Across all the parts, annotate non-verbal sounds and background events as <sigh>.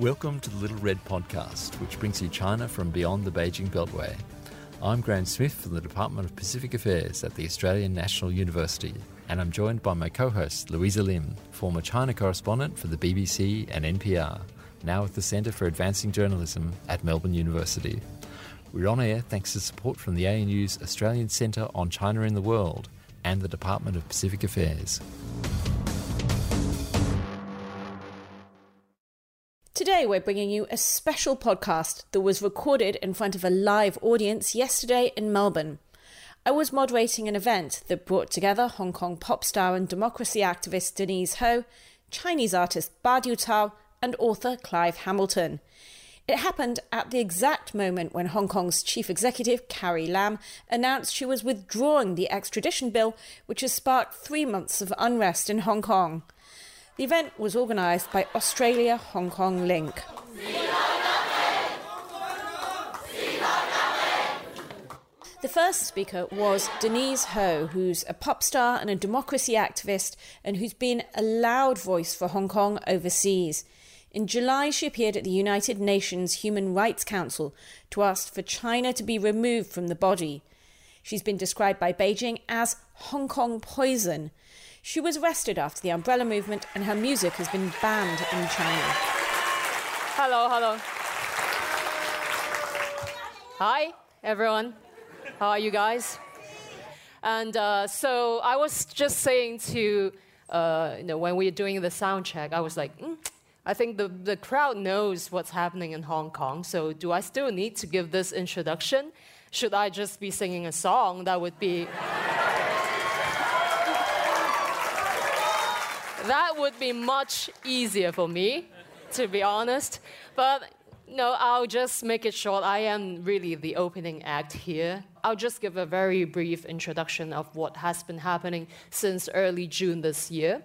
Welcome to the Little Red Podcast, which brings you China from beyond the Beijing Beltway. I'm Graham Smith from the Department of Pacific Affairs at the Australian National University, and I'm joined by my co host, Louisa Lim, former China correspondent for the BBC and NPR, now at the Centre for Advancing Journalism at Melbourne University. We're on air thanks to support from the ANU's Australian Centre on China in the World and the Department of Pacific Affairs. Today, we're bringing you a special podcast that was recorded in front of a live audience yesterday in Melbourne. I was moderating an event that brought together Hong Kong pop star and democracy activist Denise Ho, Chinese artist Badiucao, and author Clive Hamilton. It happened at the exact moment when Hong Kong's chief executive, Carrie Lam, announced she was withdrawing the extradition bill, which has sparked three months of unrest in Hong Kong. The event was organised by Australia Hong Kong Link. The first speaker was Denise Ho, who's a pop star and a democracy activist, and who's been a loud voice for Hong Kong overseas. In July, she appeared at the United Nations Human Rights Council to ask for China to be removed from the body. She's been described by Beijing as Hong Kong poison. She was arrested after the umbrella movement, and her music has been banned in China. Hello, hello. Hi, everyone. How are you guys? And uh, so I was just saying to, uh, you know, when we were doing the sound check, I was like, mm, I think the, the crowd knows what's happening in Hong Kong. So do I still need to give this introduction? Should I just be singing a song? That would be. That would be much easier for me, to be honest. But no, I'll just make it short. I am really the opening act here. I'll just give a very brief introduction of what has been happening since early June this year.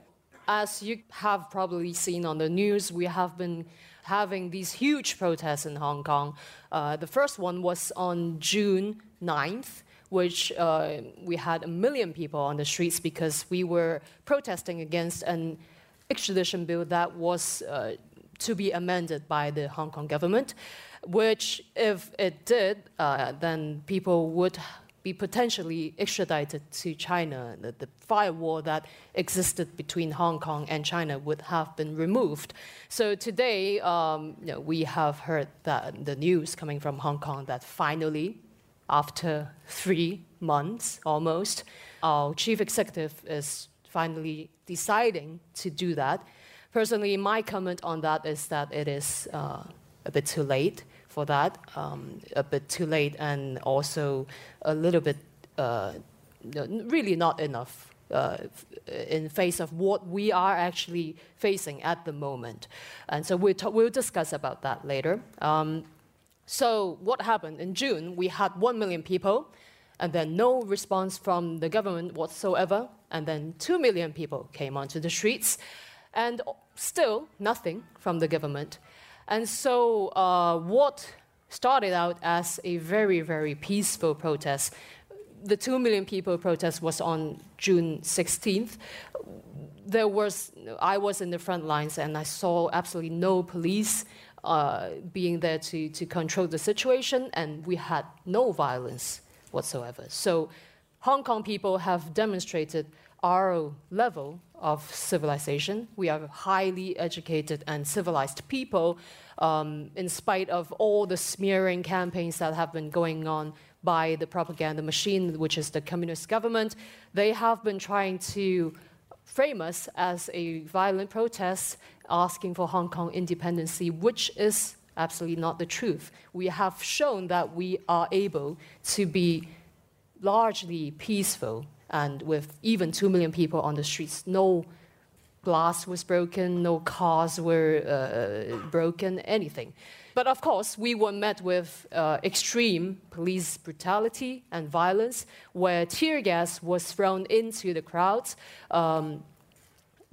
As you have probably seen on the news, we have been having these huge protests in Hong Kong. Uh, the first one was on June 9th which uh, we had a million people on the streets because we were protesting against an extradition bill that was uh, to be amended by the Hong Kong government, which, if it did, uh, then people would be potentially extradited to China. The, the, firewall that existed between Hong Kong and China would have been removed. So today, um, you know, we have heard that the news coming from Hong Kong that finally after three months almost, our chief executive is finally deciding to do that. Personally, my comment on that is that it is uh, a bit too late for that, um, a bit too late, and also a little bit uh, really not enough uh, in face of what we are actually facing at the moment. And so we'll, we'll discuss about that later. Um, so, what happened? In June, we had 1 million people, and then no response from the government whatsoever, and then 2 million people came onto the streets, and still nothing from the government. And so, uh, what started out as a very, very peaceful protest, the 2 million people protest was on June 16th. There was, I was in the front lines and I saw absolutely no police uh, being there to, to control the situation, and we had no violence whatsoever. So, Hong Kong people have demonstrated our level of civilization. We are highly educated and civilized people, um, in spite of all the smearing campaigns that have been going on by the propaganda machine, which is the communist government. They have been trying to frame us as a violent protest asking for Hong Kong independency, which is absolutely not the truth. We have shown that we are able to be largely peaceful and with even 2 million people on the streets, no glass was broken, no cars were uh, broken, anything. But of course, we were met with uh, extreme police brutality and violence, where tear gas was thrown into the crowds, um,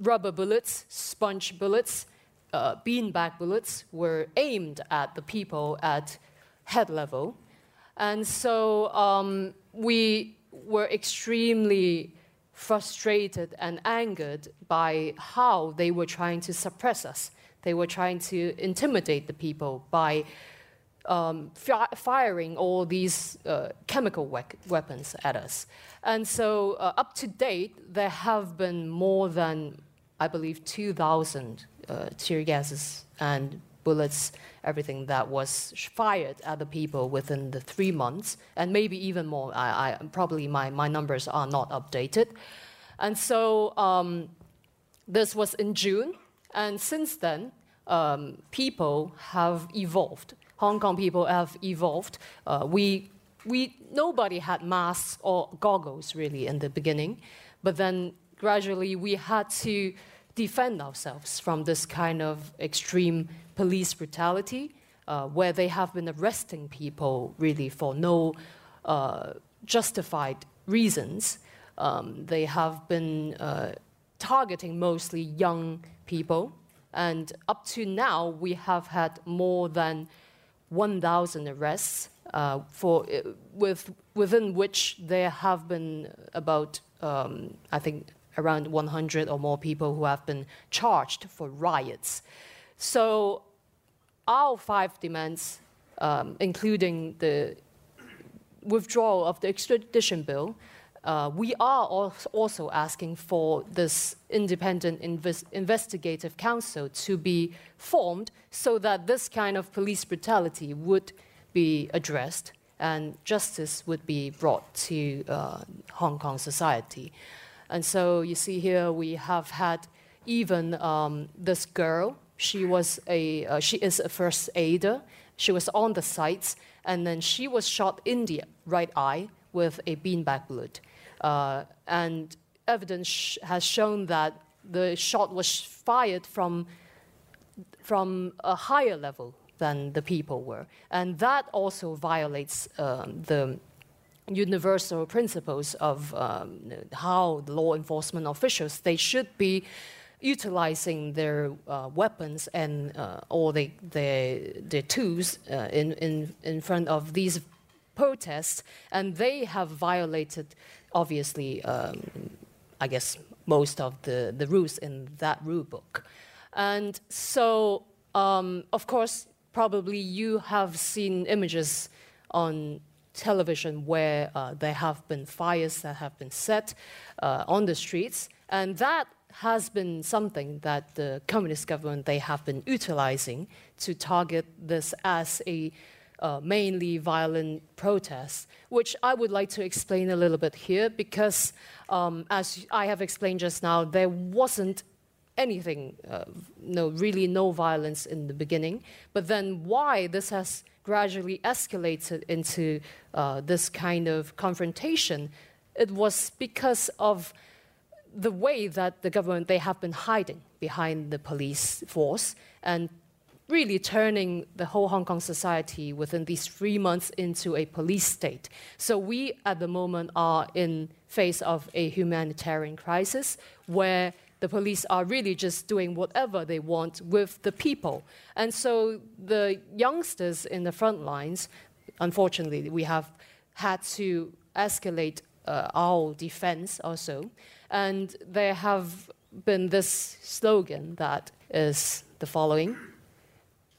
rubber bullets, sponge bullets, uh, beanbag bullets were aimed at the people at head level. And so um, we were extremely frustrated and angered by how they were trying to suppress us They were trying to intimidate the people by um, fi- firing all these uh, chemical we- weapons at us. And so, uh, up to date, there have been more than, I believe, 2,000 uh, tear gases and bullets, everything that was fired at the people within the three months, and maybe even more. I, I probably my, my numbers are not updated. And so, um, this was in June, and since then, um, people have evolved. Hong Kong people have evolved. Uh, we, we, nobody had masks or goggles really in the beginning, but then gradually we had to defend ourselves from this kind of extreme police brutality, uh, where they have been arresting people really for no uh, justified reasons. Um, they have been uh, targeting mostly young people, and up to now, we have had more than 1,000 arrests, uh, for, uh, with, within which there have been about, um, I think, around 100 or more people who have been charged for riots. So, our five demands, um, including the withdrawal of the extradition bill, uh, we are also asking for this independent invest investigative council to be formed so that this kind of police brutality would be addressed and justice would be brought to uh, Hong Kong society. And so you see here we have had even um, this girl. She was a uh, she is a first aider. She was on the sites, and then she was shot in the right eye with a beanbag bullet. Uh, and evidence sh has shown that the shot was fired from, from a higher level than the people were. And that also violates um, the universal principles of um, how law enforcement officials they should be utilizing their uh, weapons and uh, all the, their, their tools uh, in, in, in front of these protests, and they have violated obviously, um, I guess, most of the, the rules in that rule book. And so, um, of course, probably you have seen images on television where uh, there have been fires that have been set uh, on the streets, and that has been something that the communist government they have been utilizing to target this as a uh, mainly violent protests, which I would like to explain a little bit here because, um, as I have explained just now, there wasn't anything, uh, no, really no violence in the beginning. But then why this has gradually escalated into uh, this kind of confrontation, it was because of the way that the government they have been hiding behind the police force and really turning the whole Hong Kong society within these three months into a police state. So we at the moment are in face of a humanitarian crisis where the police are really just doing whatever they want with the people. And so the youngsters in the front lines, unfortunately, we have had to escalate uh, our defense also. And there have been this slogan that is the following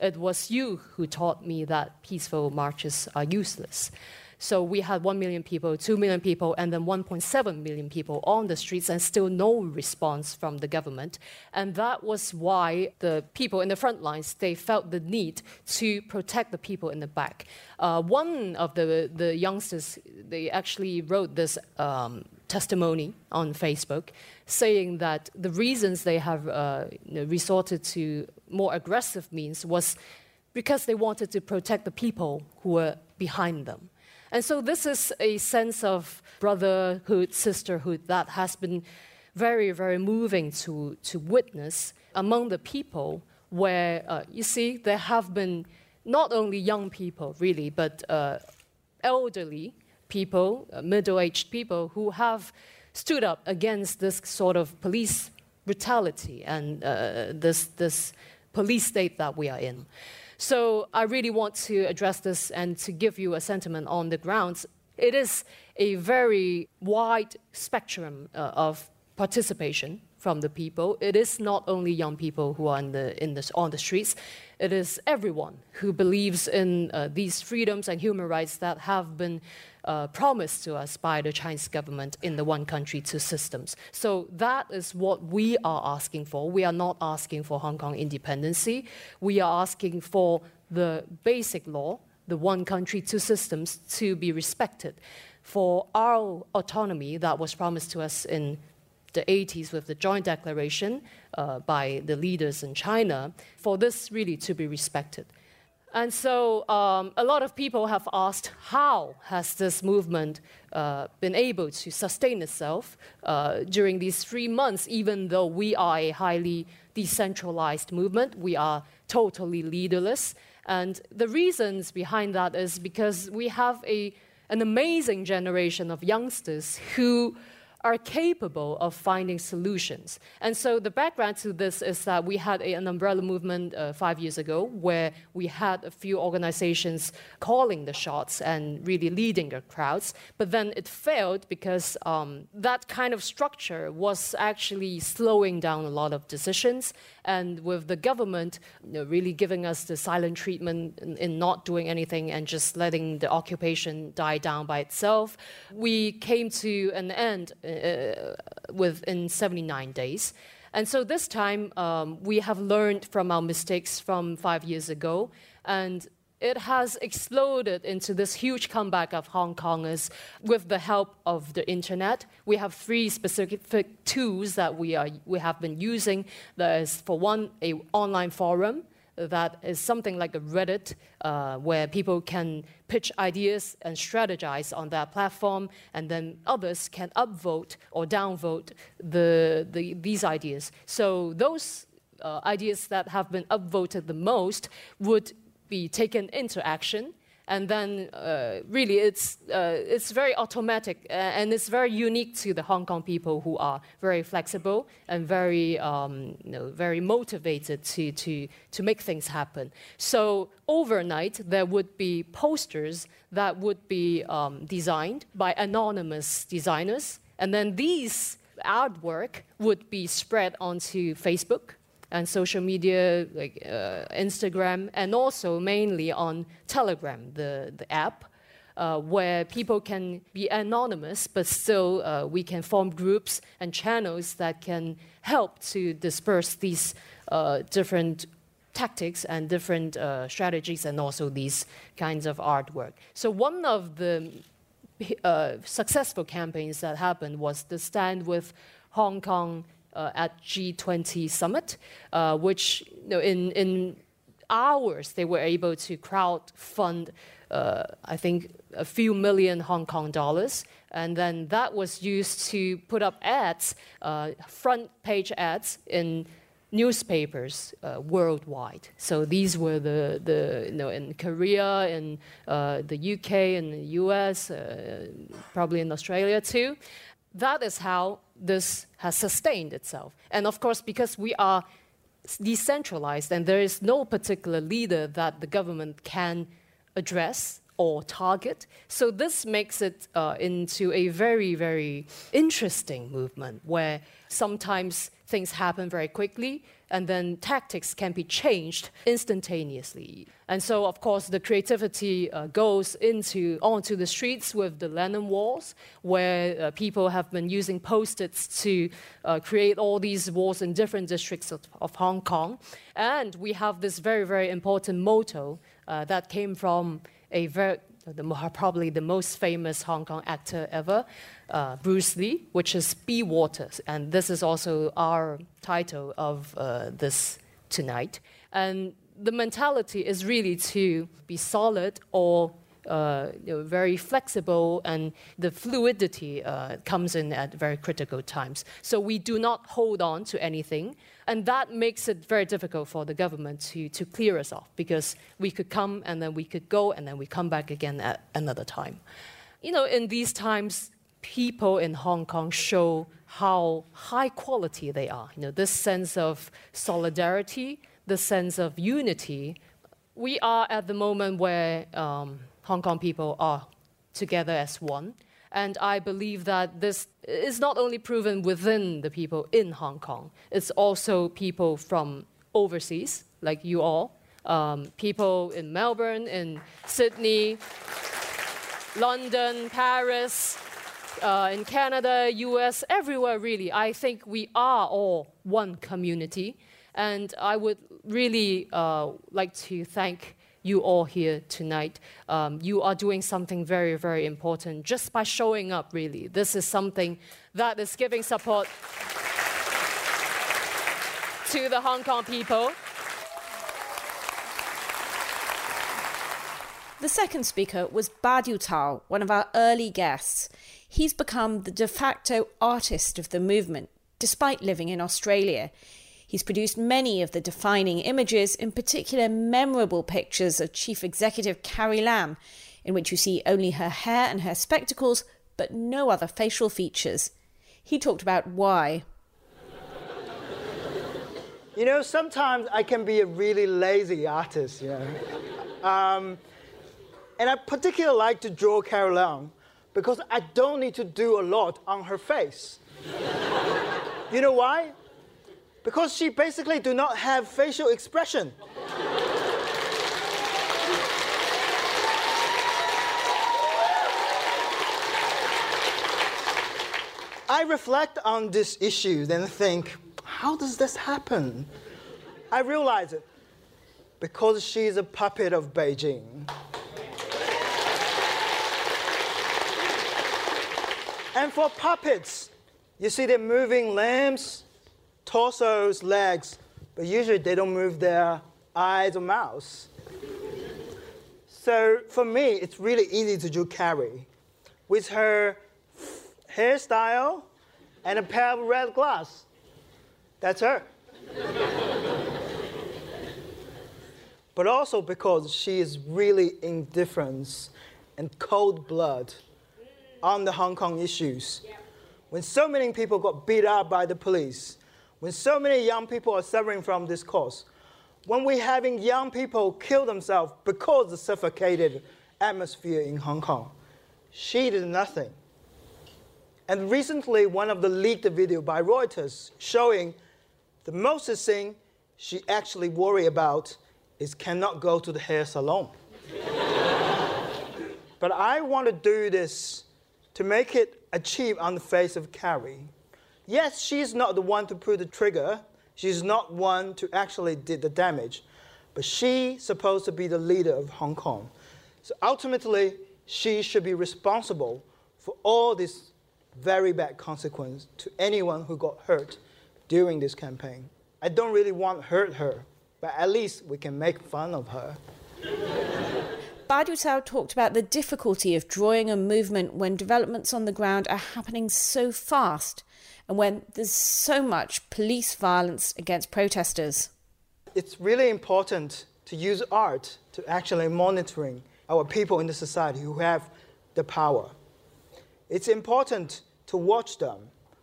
it was you who taught me that peaceful marches are useless. So we had 1 million people, 2 million people, and then 1.7 million people on the streets, and still no response from the government. And that was why the people in the front lines they felt the need to protect the people in the back. Uh, one of the the youngsters they actually wrote this um, testimony on Facebook, saying that the reasons they have uh, resorted to more aggressive means was because they wanted to protect the people who were behind them. And so this is a sense of brotherhood, sisterhood that has been very, very moving to, to witness among the people where, uh, you see, there have been not only young people, really, but uh, elderly people, uh, middle aged people, who have stood up against this sort of police brutality and uh, this, this police state that we are in. So I really want to address this and to give you a sentiment on the grounds. It is a very wide spectrum uh, of participation from the people. It is not only young people who are in the, in the, on the streets, it is everyone who believes in uh, these freedoms and human rights that have been uh, promised to us by the Chinese government in the one country, two systems. So that is what we are asking for. We are not asking for Hong Kong independency. We are asking for the basic law, the one country, two systems, to be respected. For our autonomy that was promised to us in the 80s with the joint declaration uh, by the leaders in China, for this really to be respected. And so um, a lot of people have asked how has this movement uh, been able to sustain itself uh, during these three months, even though we are a highly decentralized movement, we are totally leaderless. And the reasons behind that is because we have a, an amazing generation of youngsters who are capable of finding solutions. And so the background to this is that we had a, an umbrella movement uh, five years ago where we had a few organizations calling the shots and really leading the crowds. But then it failed because um, that kind of structure was actually slowing down a lot of decisions. And with the government you know, really giving us the silent treatment in, in not doing anything and just letting the occupation die down by itself, we came to an end uh, within 79 days. And so this time, um, we have learned from our mistakes from five years ago, and it has exploded into this huge comeback of Hong Kongers with the help of the internet. We have three specific tools that we, are, we have been using. There is, for one, a online forum that is something like a Reddit uh, where people can pitch ideas and strategize on that platform, and then others can upvote or downvote the, the, these ideas. So those uh, ideas that have been upvoted the most would be taken into action and then uh, really it's, uh, it's very automatic uh, and it's very unique to the Hong Kong people who are very flexible and very, um, you know, very motivated to, to, to make things happen. So overnight there would be posters that would be um, designed by anonymous designers and then these artwork would be spread onto Facebook and social media like uh, Instagram, and also mainly on Telegram, the, the app. Uh, where people can be anonymous, but still uh, we can form groups and channels that can help to disperse these uh, different tactics and different uh, strategies and also these kinds of artwork. So, one of the uh, successful campaigns that happened was the stand with Hong Kong at G20 summit, uh, which you know, in, in hours they were able to crowd fund, uh, I think, a few million Hong Kong dollars. And then that was used to put up ads, uh, front page ads in newspapers uh, worldwide. So these were the, the you know, in Korea, in uh, the UK, in the US, uh, probably in Australia too. That is how this has sustained itself. And of course, because we are decentralized and there is no particular leader that the government can address or target. So this makes it uh, into a very, very interesting movement where sometimes things happen very quickly and then tactics can be changed instantaneously. And so, of course, the creativity uh, goes into onto the streets with the Lennon walls, where uh, people have been using post-its to uh, create all these walls in different districts of, of, Hong Kong. And we have this very, very important motto uh, that came from a very the, probably the most famous Hong Kong actor ever, uh, Bruce Lee, which is Be Water. And this is also our title of uh, this tonight. And the mentality is really to be solid or uh, you know, very flexible, and the fluidity uh, comes in at very critical times. So we do not hold on to anything, and that makes it very difficult for the government to, to clear us off because we could come and then we could go and then we come back again at another time. You know, in these times, people in Hong Kong show how high quality they are. You know, this sense of solidarity, the sense of unity. We are at the moment where um, Hong Kong people are together as one. And I believe that this is not only proven within the people in Hong Kong, it's also people from overseas, like you all, um, people in Melbourne, in Sydney, London, Paris, uh, in Canada, US, everywhere really. I think we are all one community. And I would really uh, like to thank you all here tonight. Um, you are doing something very, very important just by showing up, really. This is something that is giving support to the Hong Kong people. The second speaker was Badiucao, one of our early guests. He's become the de facto artist of the movement, despite living in Australia. He's produced many of the defining images, in particular memorable pictures of Chief Executive Carrie Lam, in which you see only her hair and her spectacles, but no other facial features. He talked about why. <laughs> You know, sometimes I can be a really lazy artist, you know. Um, and I particularly like to draw Carrie Lam because I don't need to do a lot on her face. <laughs> you know why? Because she basically do not have facial expression. I reflect on this issue, then think, how does this happen? I realize it because she's a puppet of Beijing. And for puppets, you see them moving limbs, torsos, legs, but usually they don't move their eyes or mouths. So for me, it's really easy to do Carrie with her hairstyle and a pair of red glass. That's her. but also because she is really indifferent and cold blood on the Hong Kong issues. When so many people got beat up by the police, when so many young people are suffering from this cause, when we're having young people kill themselves because of the suffocated atmosphere in Hong Kong, she did nothing. And recently, one of the leaked video by Reuters showing the most thing she actually worry about is cannot go to the hair salon. <laughs> but I want to do this to make it achieve on the face of Carrie. Yes, she's not the one to pull the trigger. She's not one to actually did the damage, but she's supposed to be the leader of Hong Kong. So ultimately, she should be responsible for all this very bad consequence to anyone who got hurt during this campaign. I don't really want to hurt her, but at least we can make fun of her. <laughs> Badiucao talked about the difficulty of drawing a movement when developments on the ground are happening so fast and when there's so much police violence against protesters. It's really important to use art to actually monitoring our people in the society who have the power. It's important to watch them.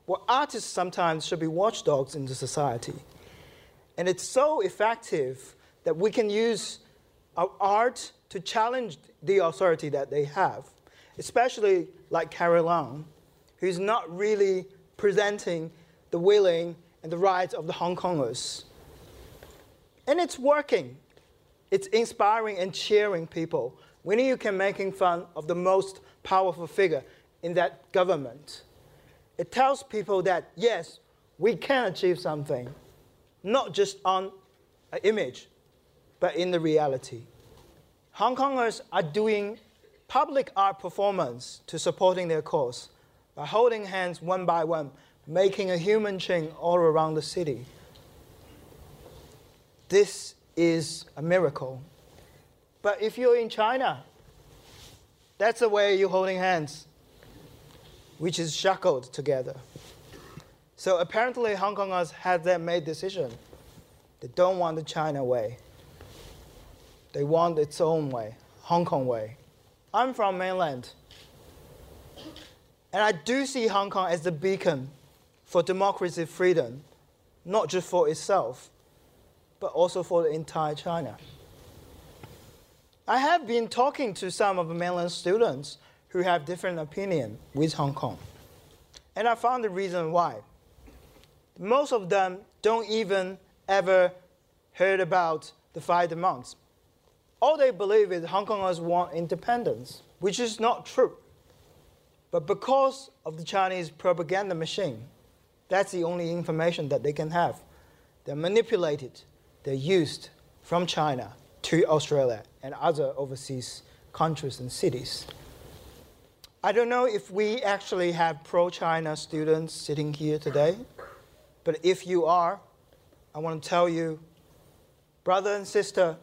Well, artists sometimes should be watchdogs in the society. And it's so effective that we can use our art to challenge the authority that they have, especially like Carrie Lam, who's not really presenting the willing and the rights of the Hong Kongers. And it's working. It's inspiring and cheering people when you can making fun of the most powerful figure in that government. It tells people that yes, we can achieve something, not just on an image, but in the reality. Hong Kongers are doing public art performance to supporting their cause by holding hands one by one, making a human chain all around the city. This is a miracle. But if you're in China, that's the way you're holding hands, which is shackled together. So apparently, Hong Kongers have their made decision. They don't want the China way. They want its own way, Hong Kong way. I'm from mainland. And I do see Hong Kong as the beacon for democracy freedom, not just for itself, but also for the entire China. I have been talking to some of the mainland students who have different opinion with Hong Kong. And I found the reason why. Most of them don't even ever heard about the five demands. All they believe is Hong Kongers want independence, which is not true. But because of the Chinese propaganda machine, that's the only information that they can have. They're manipulated, they're used from China to Australia and other overseas countries and cities. I don't know if we actually have pro China students sitting here today, but if you are, I want to tell you, brother and sister,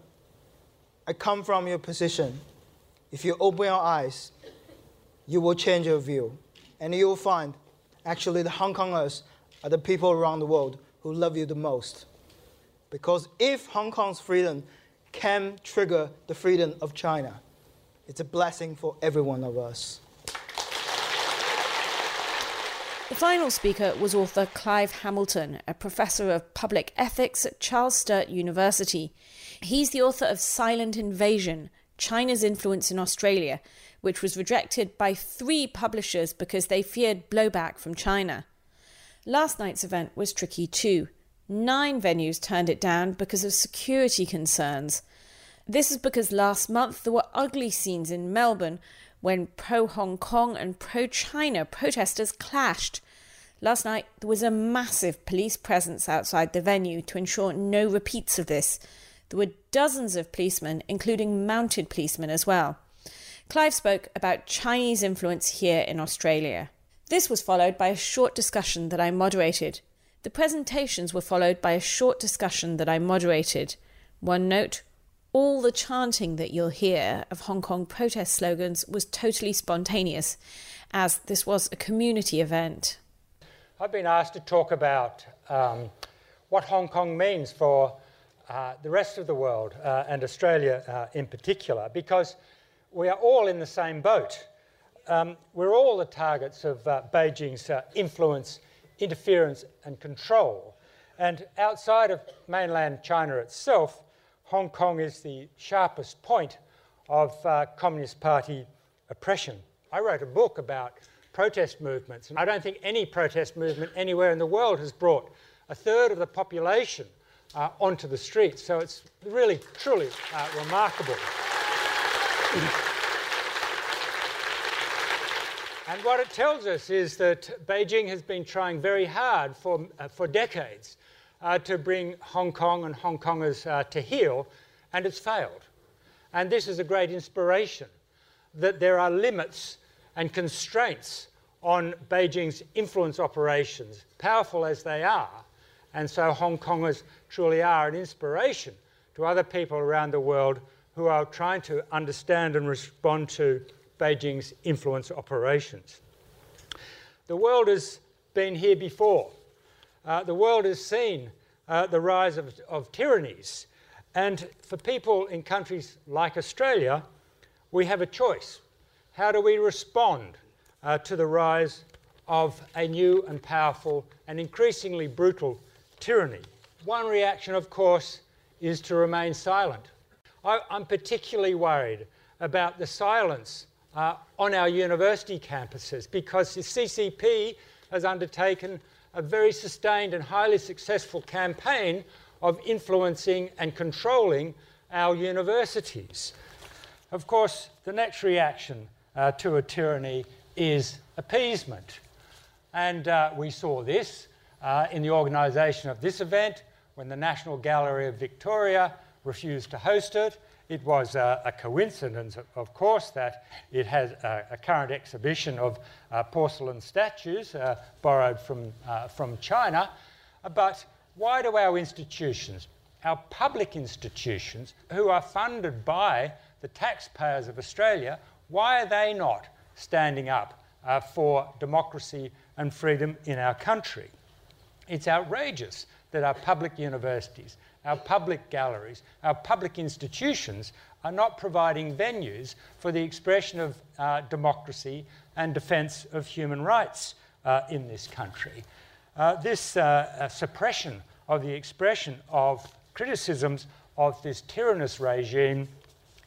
I come from your position. If you open your eyes, you will change your view. And you will find actually the Hong Kongers are the people around the world who love you the most. Because if Hong Kong's freedom can trigger the freedom of China, it's a blessing for every one of us. The final speaker was author Clive Hamilton, a professor of public ethics at Charles Sturt University. He's the author of Silent Invasion China's Influence in Australia, which was rejected by three publishers because they feared blowback from China. Last night's event was tricky too. Nine venues turned it down because of security concerns. This is because last month there were ugly scenes in Melbourne when pro Hong Kong and pro China protesters clashed. Last night there was a massive police presence outside the venue to ensure no repeats of this. There were dozens of policemen, including mounted policemen as well. Clive spoke about Chinese influence here in Australia. This was followed by a short discussion that I moderated. The presentations were followed by a short discussion that I moderated. One note all the chanting that you'll hear of Hong Kong protest slogans was totally spontaneous, as this was a community event. I've been asked to talk about um, what Hong Kong means for uh, the rest of the world uh, and Australia uh, in particular, because we are all in the same boat. Um, we're all the targets of uh, Beijing's influence, interference, and control. And outside of mainland China itself, Hong Kong is the sharpest point of Communist Party oppression. I wrote a book about protest movements, and I don't think any protest movement anywhere in the world has brought a third of the population uh, onto the streets. So it's really, truly uh, remarkable. And what it tells us is that Beijing has been trying very hard for, uh, for decades uh, to bring Hong Kong and Hong Kongers uh, to heel, and it's failed. And this is a great inspiration that there are limits and constraints on Beijing's influence operations, powerful as they are. And so Hong Kongers truly are an inspiration to other people around the world who are trying to understand and respond to Beijing's influence operations. The world has been here before. Uh, the world has seen uh, the rise of, of tyrannies. And for people in countries like Australia, we have a choice. How do we respond uh, to the rise of a new and powerful and increasingly brutal tyranny? One reaction, of course, is to remain silent. I, am particularly worried about the silence uh, on our university campuses because the CCP has undertaken a very sustained and highly successful campaign of influencing and controlling our universities. Of course, the next reaction uh, to a tyranny is appeasement. And uh, we saw this uh, in the organisation of this event when the National Gallery of Victoria refused to host it. It was a, coincidence, of course, that it has a, a current exhibition of uh, porcelain statues uh, borrowed from, uh, from China. But why do our institutions, our public institutions, who are funded by the taxpayers of Australia, why are they not standing up uh, for democracy and freedom in our country? It's outrageous that our public universities, our public galleries, our public institutions are not providing venues for the expression of uh, democracy and defence of human rights uh, in this country. Uh, this uh, uh, suppression of the expression of criticisms of this tyrannous regime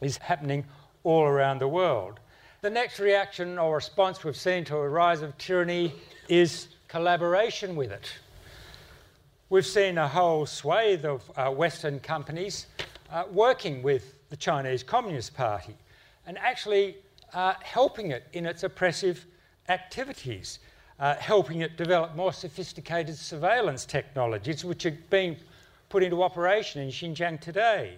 is happening all around the world. The next reaction or response we've seen to a rise of tyranny is collaboration with it. We've seen a whole swathe of uh, Western companies uh, working with the Chinese Communist Party and actually uh, helping it in its oppressive activities, uh, helping it develop more sophisticated surveillance technologies, which are being put into operation in Xinjiang today,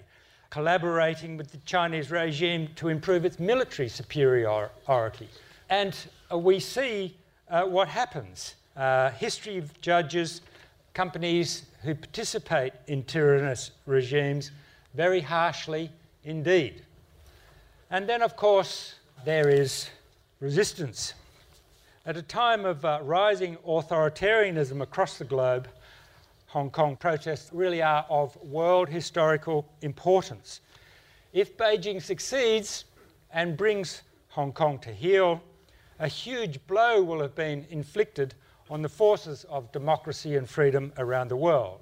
collaborating with the Chinese regime to improve its military superiority. And uh, we see uh, what happens. History judges, companies who participate in tyrannous regimes very harshly indeed. And then, of course, there is resistance. At a time of uh, rising authoritarianism across the globe, Hong Kong protests really are of world historical importance. If Beijing succeeds and brings Hong Kong to heel, a huge blow will have been inflicted on the forces of democracy and freedom around the world.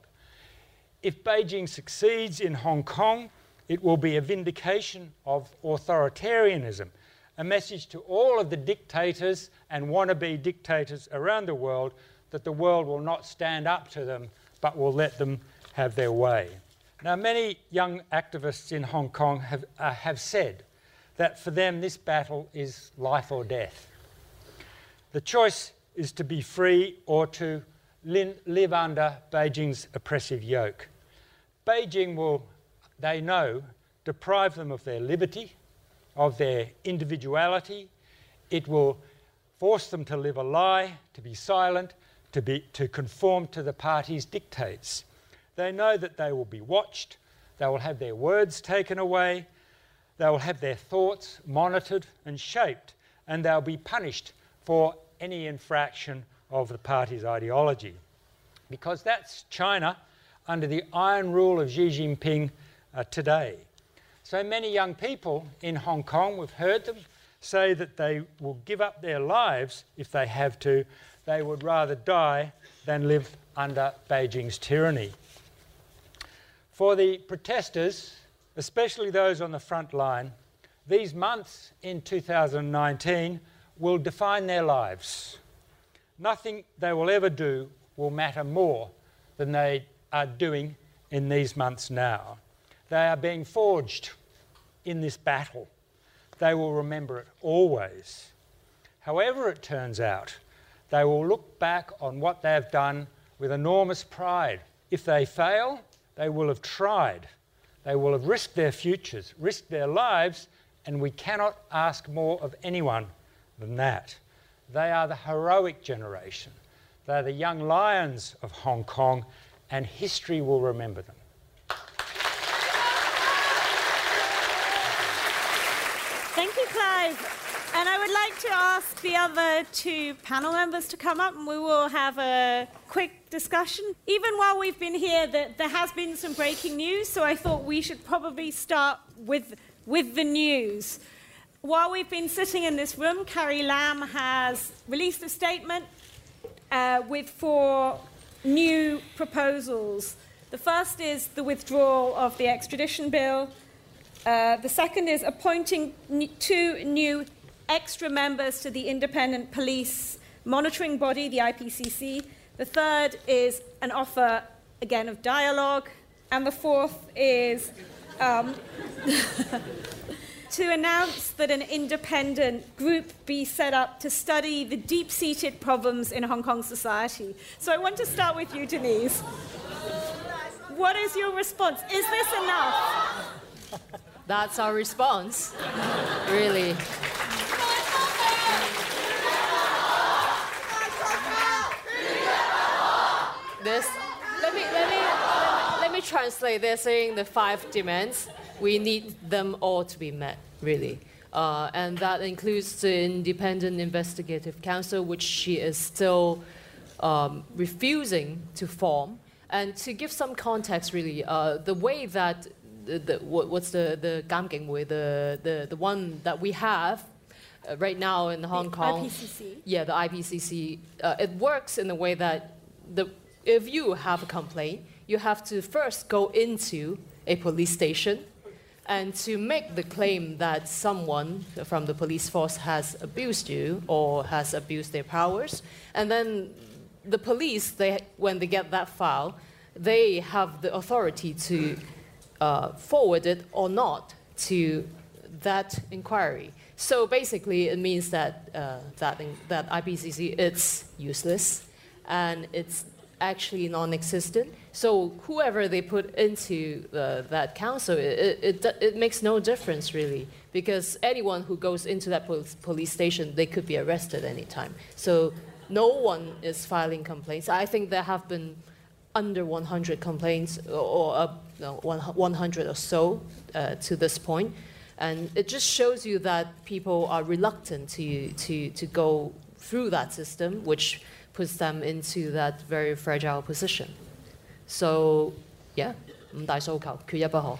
If Beijing succeeds in Hong Kong, it will be a vindication of authoritarianism, a message to all of the dictators and wannabe dictators around the world that the world will not stand up to them but will let them have their way. Now, many young activists in Hong Kong have, uh, have said that for them this battle is life or death. The choice is to be free or to live under Beijing's oppressive yoke. Beijing will they know, deprive them of their liberty, of their individuality. It will force them to live a lie, to be silent, to, be, to conform to the party's dictates. They know that they will be watched, they will have their words taken away, they will have their thoughts monitored and shaped, and they'll be punished for any infraction of the party's ideology. Because that's China under the iron rule of Xi Jinping uh, today. So many young people in Hong Kong, we've heard them say that they will give up their lives if they have to. They would rather die than live under Beijing's tyranny. For the protesters, especially those on the front line, these months in 2019 will define their lives. Nothing they will ever do will matter more than they are doing in these months now. They are being forged in this battle. They will remember it always. However, it turns out, they will look back on what they have done with enormous pride. If they fail, they will have tried. They will have risked their futures, risked their lives, and we cannot ask more of anyone than that. They are the heroic generation. They are the young lions of Hong Kong, and history will remember them. Thank you, Clive. And I would like to ask the other two panel members to come up and we will have a quick discussion. Even while we've been here, the, there has been some breaking news, so I thought we should probably start with, with the news. While we've been sitting in this room, Carrie Lam has released a statement uh, with four new proposals. The first is the withdrawal of the extradition bill. Uh, the second is appointing two new extra members to the independent police monitoring body, the IPCC. The third is an offer, again, of dialogue. And the fourth is um, <laughs> to announce that an independent group be set up to study the deep seated problems in Hong Kong society. So I want to start with you, Denise. What is your response? Is this enough? That's our response, really. This, let me, let me, let me translate. They're saying the five demands. We need them all to be met, really. Uh, and that includes the Independent Investigative Council, which she is still um, refusing to form. And to give some context, really, uh, the way that the, the, what's the the gamging with the, the the one that we have uh, right now in Hong the Kong. IPCC. Yeah, the IPCC. Uh, it works in a way that the if you have a complaint, you have to first go into a police station and to make the claim that someone from the police force has abused you or has abused their powers, and then the police, they, when they get that file, they have the authority to uh, forward it or not to that inquiry. So basically, it means that uh, that, that IPCC it's useless and it's actually non-existent. So whoever they put into uh, that council, it, it, it, makes no difference really, because anyone who goes into that police station, they could be arrested anytime. So no one is filing complaints. I think there have been under 100 complaints or uh, no, 100 or so uh, to this point. And it just shows you that people are reluctant to, to, to go through that system, which puts them into that very fragile position. So, yeah, 五大诉求，缺一不可。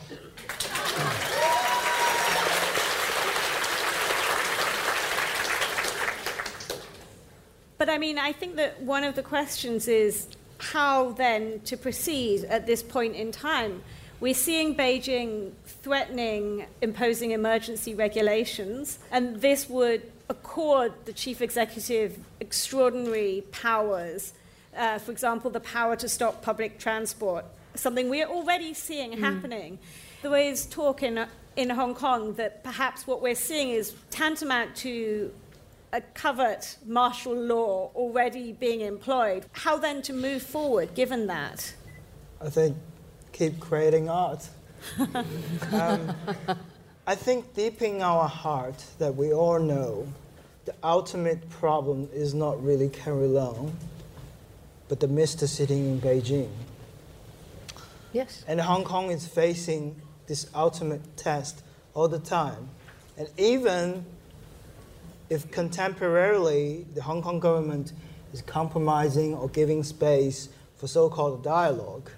But I mean, I think that one of the questions is how then to proceed at this point in time. We're seeing Beijing threatening imposing emergency regulations, and this would accord the chief executive extraordinary powers. Uh, for example, the power to stop public transport, something we're already seeing mm. happening. There is talk in, in Hong Kong that perhaps what we're seeing is tantamount to a covert martial law already being employed. How then to move forward given that? I think keep creating art. <laughs> um, I think deep in our heart that we all know the ultimate problem is not really Carrie Lam, but the mister sitting in Beijing. Yes. And Hong Kong is facing this ultimate test all the time. And even if contemporarily the Hong Kong government is compromising or giving space for so called dialogue,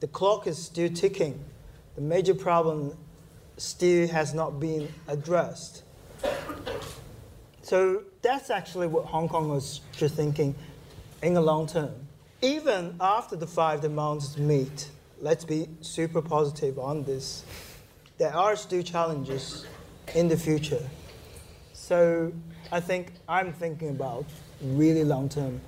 the clock is still ticking. The major problem still has not been addressed. So that's actually what Hong Kong was just thinking in the long term. Even after the five demands meet, let's be super positive on this. There are still challenges in the future. So I think I'm thinking about really long term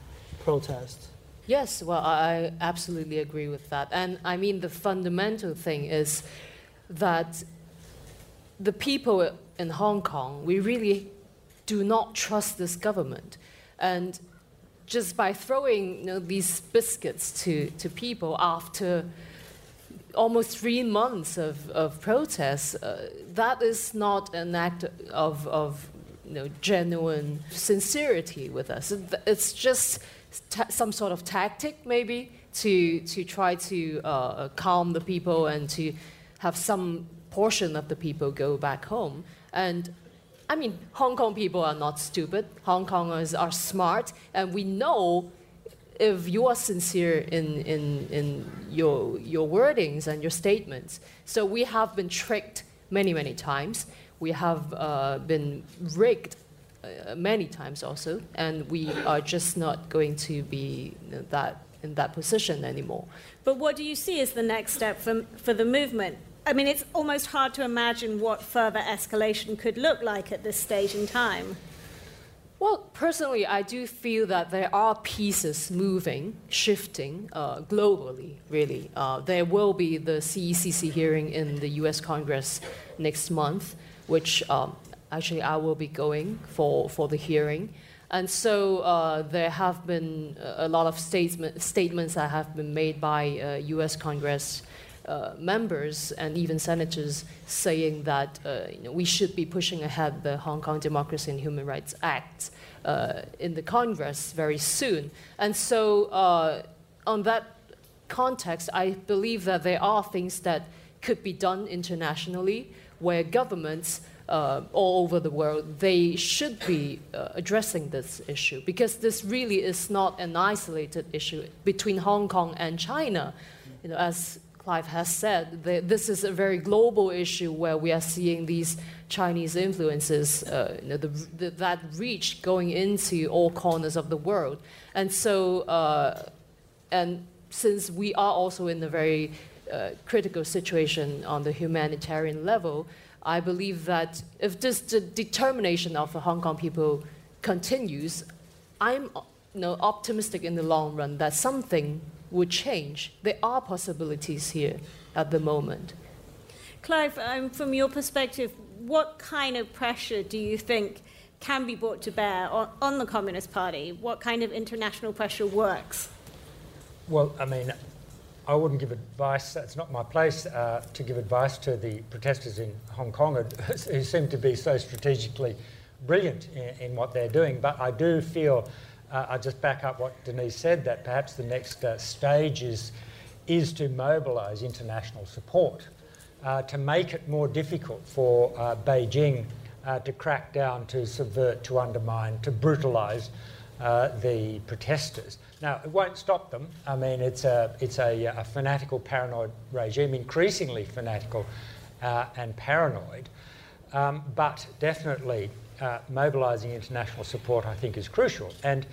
protest. Yes, well, I absolutely agree with that. And I mean, the fundamental thing is that the people in Hong Kong, we really do not trust this government. And just by throwing you know, these biscuits to, to people after almost three months of, of protests, uh, that is not an act of, of you know, genuine sincerity with us. It's just some sort of tactic, maybe, to, to try to uh, calm the people and to have some portion of the people go back home. And I mean, Hong Kong people are not stupid. Hong Kongers are smart, and we know if you are sincere in, in, in your, your wordings and your statements. So we have been tricked many, many times we have uh, been rigged uh, many times also, and we are just not going to be that in that position anymore. But what do you see as the next step for, for the movement? I mean, it's almost hard to imagine what further escalation could look like at this stage in time. Well, personally, I do feel that there are pieces moving, shifting uh, globally, really. Uh, there will be the CECC hearing in the US Congress next month which um, actually I will be going for, for the hearing. And so uh, there have been a lot of statement, statements that have been made by US Congress uh, members and even senators saying that uh, you know, we should be pushing ahead the Hong Kong Democracy and Human Rights Act uh, in the Congress very soon. And so, uh, on that context, I believe that there are things that could be done internationally where governments uh, all over the world, they should be uh, addressing this issue because this really is not an isolated issue between Hong Kong and China. You know, as Clive has said, this is a very global issue where we are seeing these Chinese influences, uh, you know, the, the, that reach going into all corners of the world. And so, uh, and since we are also in a very uh, critical situation on the humanitarian level, I believe that if this the determination of the Hong Kong people continues, I'm you know, optimistic in the long run that something would change. There are possibilities here at the moment. Clive, um, from your perspective, what kind of pressure do you think can be brought to bear on, on the Communist Party? What kind of international pressure works? Well, I mean, I wouldn't give advice, it's not my place uh, to give advice to the protesters in Hong Kong <laughs> who seem to be so strategically brilliant in, in what they're doing. But I do feel, uh, I'll just back up what Denise said, that perhaps the next uh, stage is, is to mobilise international support uh, to make it more difficult for uh, Beijing uh, to crack down, to subvert, to undermine, to brutalise the protesters. Now, it won't stop them. I mean, it's a, it's a, a fanatical, paranoid regime, increasingly fanatical uh, and paranoid. Um, but definitely uh, mobilising international support, I think, is crucial. And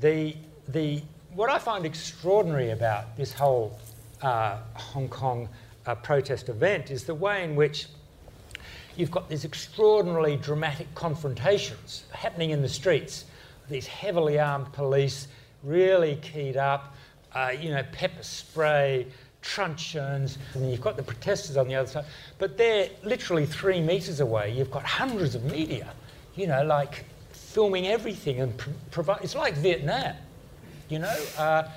the, the, what I find extraordinary about this whole uh, Hong Kong uh, protest event is the way in which you've got these extraordinarily dramatic confrontations happening in the streets. These heavily armed police really keyed up, uh, you know, pepper spray, truncheons, and you've got the protesters on the other side. But they're literally three metres away. You've got hundreds of media, you know, like filming everything and provide. It's like Vietnam, you know. Uh,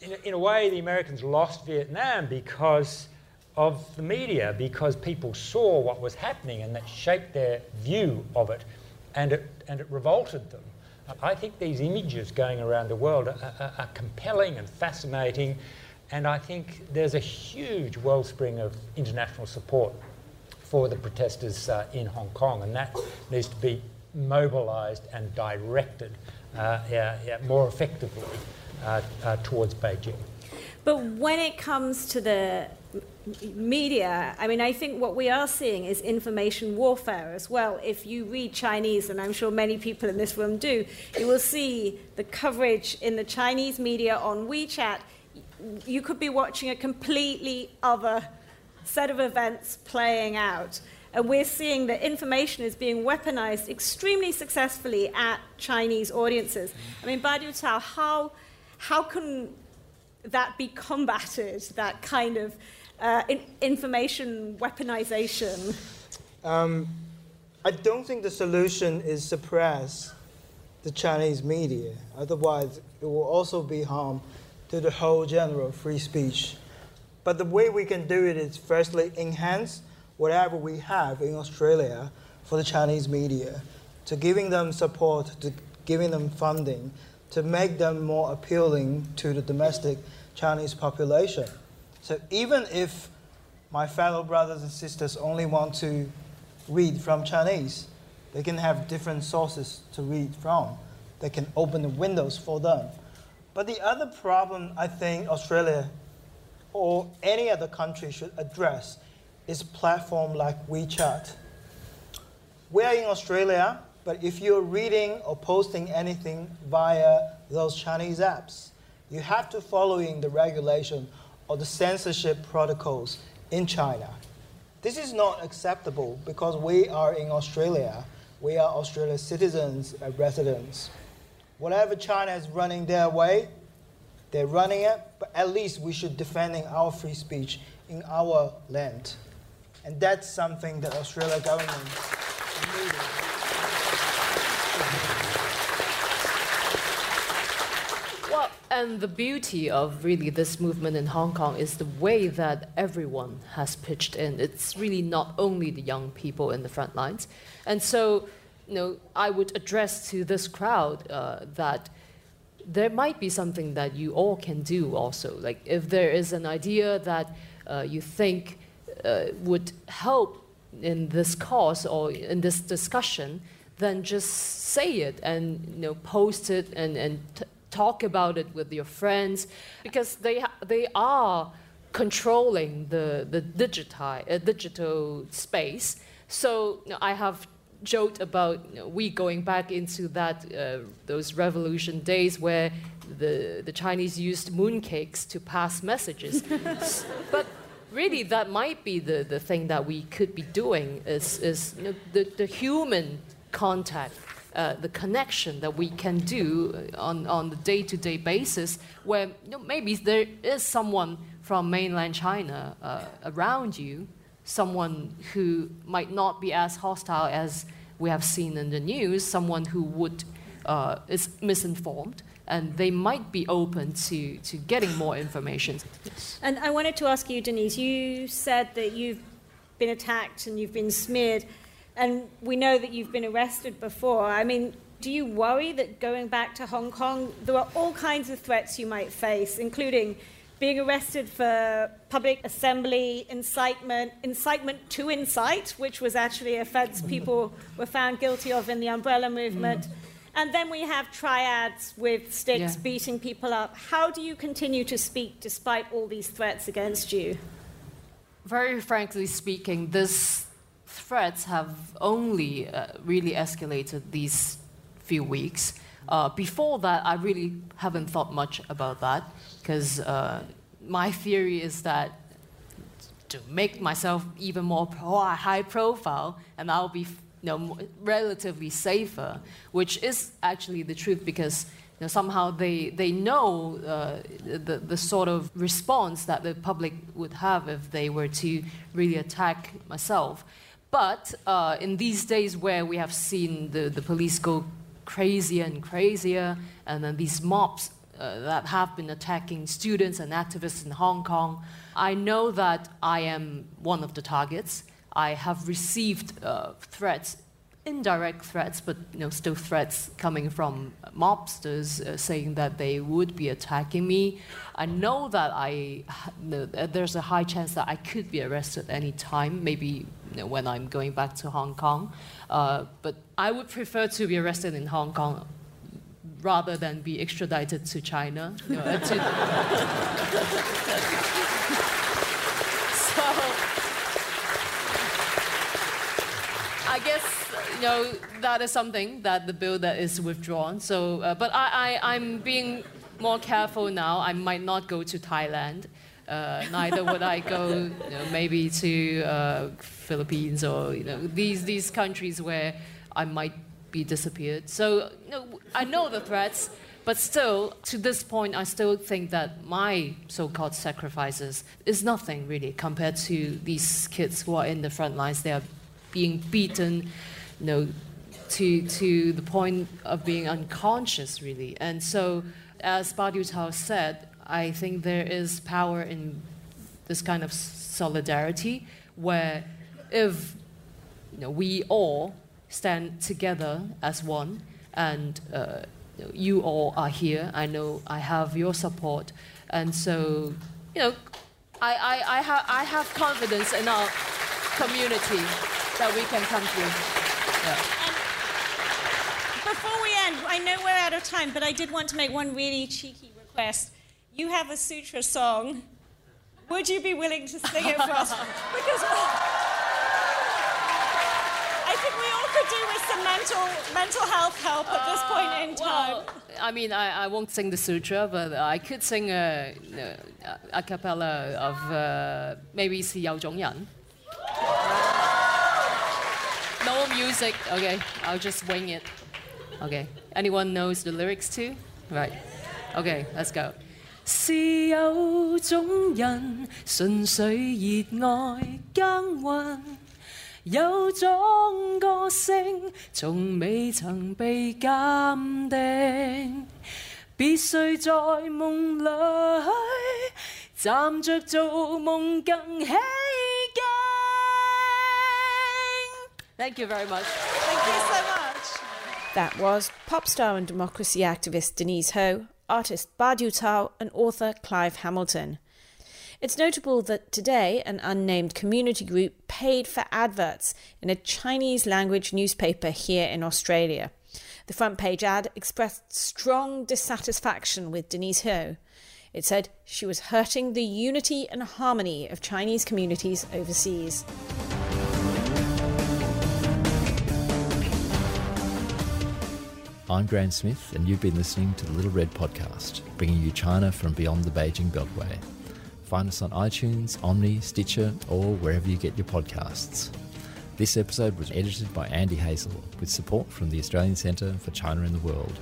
in, in a way, the Americans lost Vietnam because of the media, because people saw what was happening and that shaped their view of it, and it, and it revolted them. I think these images going around the world are, are, are, compelling and fascinating, and I think there's a huge wellspring of international support for the protesters uh, in Hong Kong, and that needs to be mobilised and directed uh, more effectively uh, uh towards Beijing. But when it comes to the media, I mean, I think what we are seeing is information warfare as well. If you read Chinese, and I'm sure many people in this room do, you will see the coverage in the Chinese media on WeChat. You could be watching a completely other set of events playing out. And we're seeing that information is being weaponized extremely successfully at Chinese audiences. I mean, Badiucao, how, how can that be combated, that kind of uh, in information weaponization? Um, I don't think the solution is suppress the Chinese media. Otherwise, it will also be harm to the whole general free speech. But the way we can do it is firstly enhance whatever we have in Australia for the Chinese media, to giving them support, to giving them funding, to make them more appealing to the domestic Chinese population. So even if my fellow brothers and sisters only want to read from Chinese, they can have different sources to read from. They can open the windows for them. But the other problem I think Australia or any other country should address is a platform like WeChat. We are in Australia, but if you're reading or posting anything via those Chinese apps, you have to follow in the regulation or the censorship protocols in China. This is not acceptable because we are in Australia. We are Australian citizens and residents. Whatever China is running their way, they're running it, but at least we should defending our free speech in our land. And that's something that Australia government needs. And the beauty of really this movement in Hong Kong is the way that everyone has pitched in. It's really not only the young people in the front lines. And so, you know, I would address to this crowd uh, that there might be something that you all can do also. Like if there is an idea that uh, you think would help in this cause or in this discussion, then just say it and you know post it and, and t- talk about it with your friends because they, they are controlling the, the digital, uh, digital space. So you know, I have joked about you know, we going back into that uh, those revolution days where the, the Chinese used mooncakes to pass messages. <laughs> but really that might be the, the thing that we could be doing is, is you know, the, the human contact uh, the connection that we can do on, on the day-to-day basis where you know, maybe there is someone from mainland china uh, around you someone who might not be as hostile as we have seen in the news someone who would uh, is misinformed and they might be open to, to getting more information. Yes. And I wanted to ask you, Denise, you said that you've been attacked and you've been smeared, and we know that you've been arrested before. I mean, do you worry that going back to Hong Kong, there are all kinds of threats you might face, including being arrested for public assembly, incitement, incitement to incite, which was actually a offence people were found guilty of in the umbrella movement. Mm. And then we have triads with sticks yeah. beating people up. How do you continue to speak despite all these threats against you? Very frankly speaking, these threats have only uh, really escalated these few weeks. Uh, before that, I really haven't thought much about that because uh, my theory is that to make myself even more high profile, and I'll be know, relatively safer, which is actually the truth because you know, somehow they, they know uh, the, the sort of response that the public would have if they were to really attack myself. But uh, in these days where we have seen the, the police go crazier and crazier, and then these mobs uh, that have been attacking students and activists in Hong Kong, I know that I am one of the targets. I have received uh, threats, indirect threats, but you know, still threats coming from mobsters uh, saying that they would be attacking me. I know that I, there's a high chance that I could be arrested any time, maybe you know, when I'm going back to Hong Kong. Uh, but I would prefer to be arrested in Hong Kong rather than be extradited to China. You know, to <laughs> I guess you know that is something that the bill that is withdrawn. So, uh, but I, I, I'm being more careful now. I might not go to Thailand. Uh, neither would I go, you know, maybe to uh, Philippines or you know these these countries where I might be disappeared. So, you know, I know the threats. But still, to this point, I still think that my so called sacrifices is nothing really compared to these kids who are in the front lines. They are being beaten, you know, to, to the point of being unconscious, really. And so, as Badiucao said, I think there is power in this kind of solidarity where if you know, we all stand together as one and uh, you all are here, I know I have your support. And so, you know, I, I, I, ha- I have confidence in our community that we can come through. Yeah. Before we end, I know we're out of time, but I did want to make one really cheeky request. You have a sutra song. Would you be willing to sing it for us? <laughs> Because I think we all could do with some mental, mental health help at this point uh, in time. Well, I mean, I, I, won't sing the sutra, but I could sing a, a, a cappella of uh, maybe Si Yao Zhong Yan. No music. Okay, I'll just wing it. Okay. Anyone knows the lyrics too? Right. Okay, let's go. 是有種人純粹熱愛耕耘，有種個性從未曾被鑑定，必須在夢裏站着做夢更起 Thank you very much. Thank you so much. That was pop star and democracy activist Denise Ho, artist Badiucao, and author Clive Hamilton. It's notable that today an unnamed community group paid for adverts in a Chinese language newspaper here in Australia. The front page ad expressed strong dissatisfaction with Denise Ho. It said she was hurting the unity and harmony of Chinese communities overseas. I'm Graeme Smith, and you've been listening to the Little Red Podcast, bringing you China from beyond the Beijing Beltway. Find us on iTunes, Omny, Stitcher, or wherever you get your podcasts. This episode was edited by Andy Hazel with support from the Australian Centre for China in the World.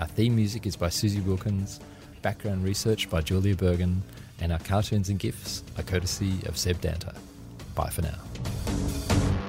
Our theme music is by Susie Wilkins, background research by Julia Bergen, and our cartoons and GIFs are courtesy of Seb Danta. Bye for now.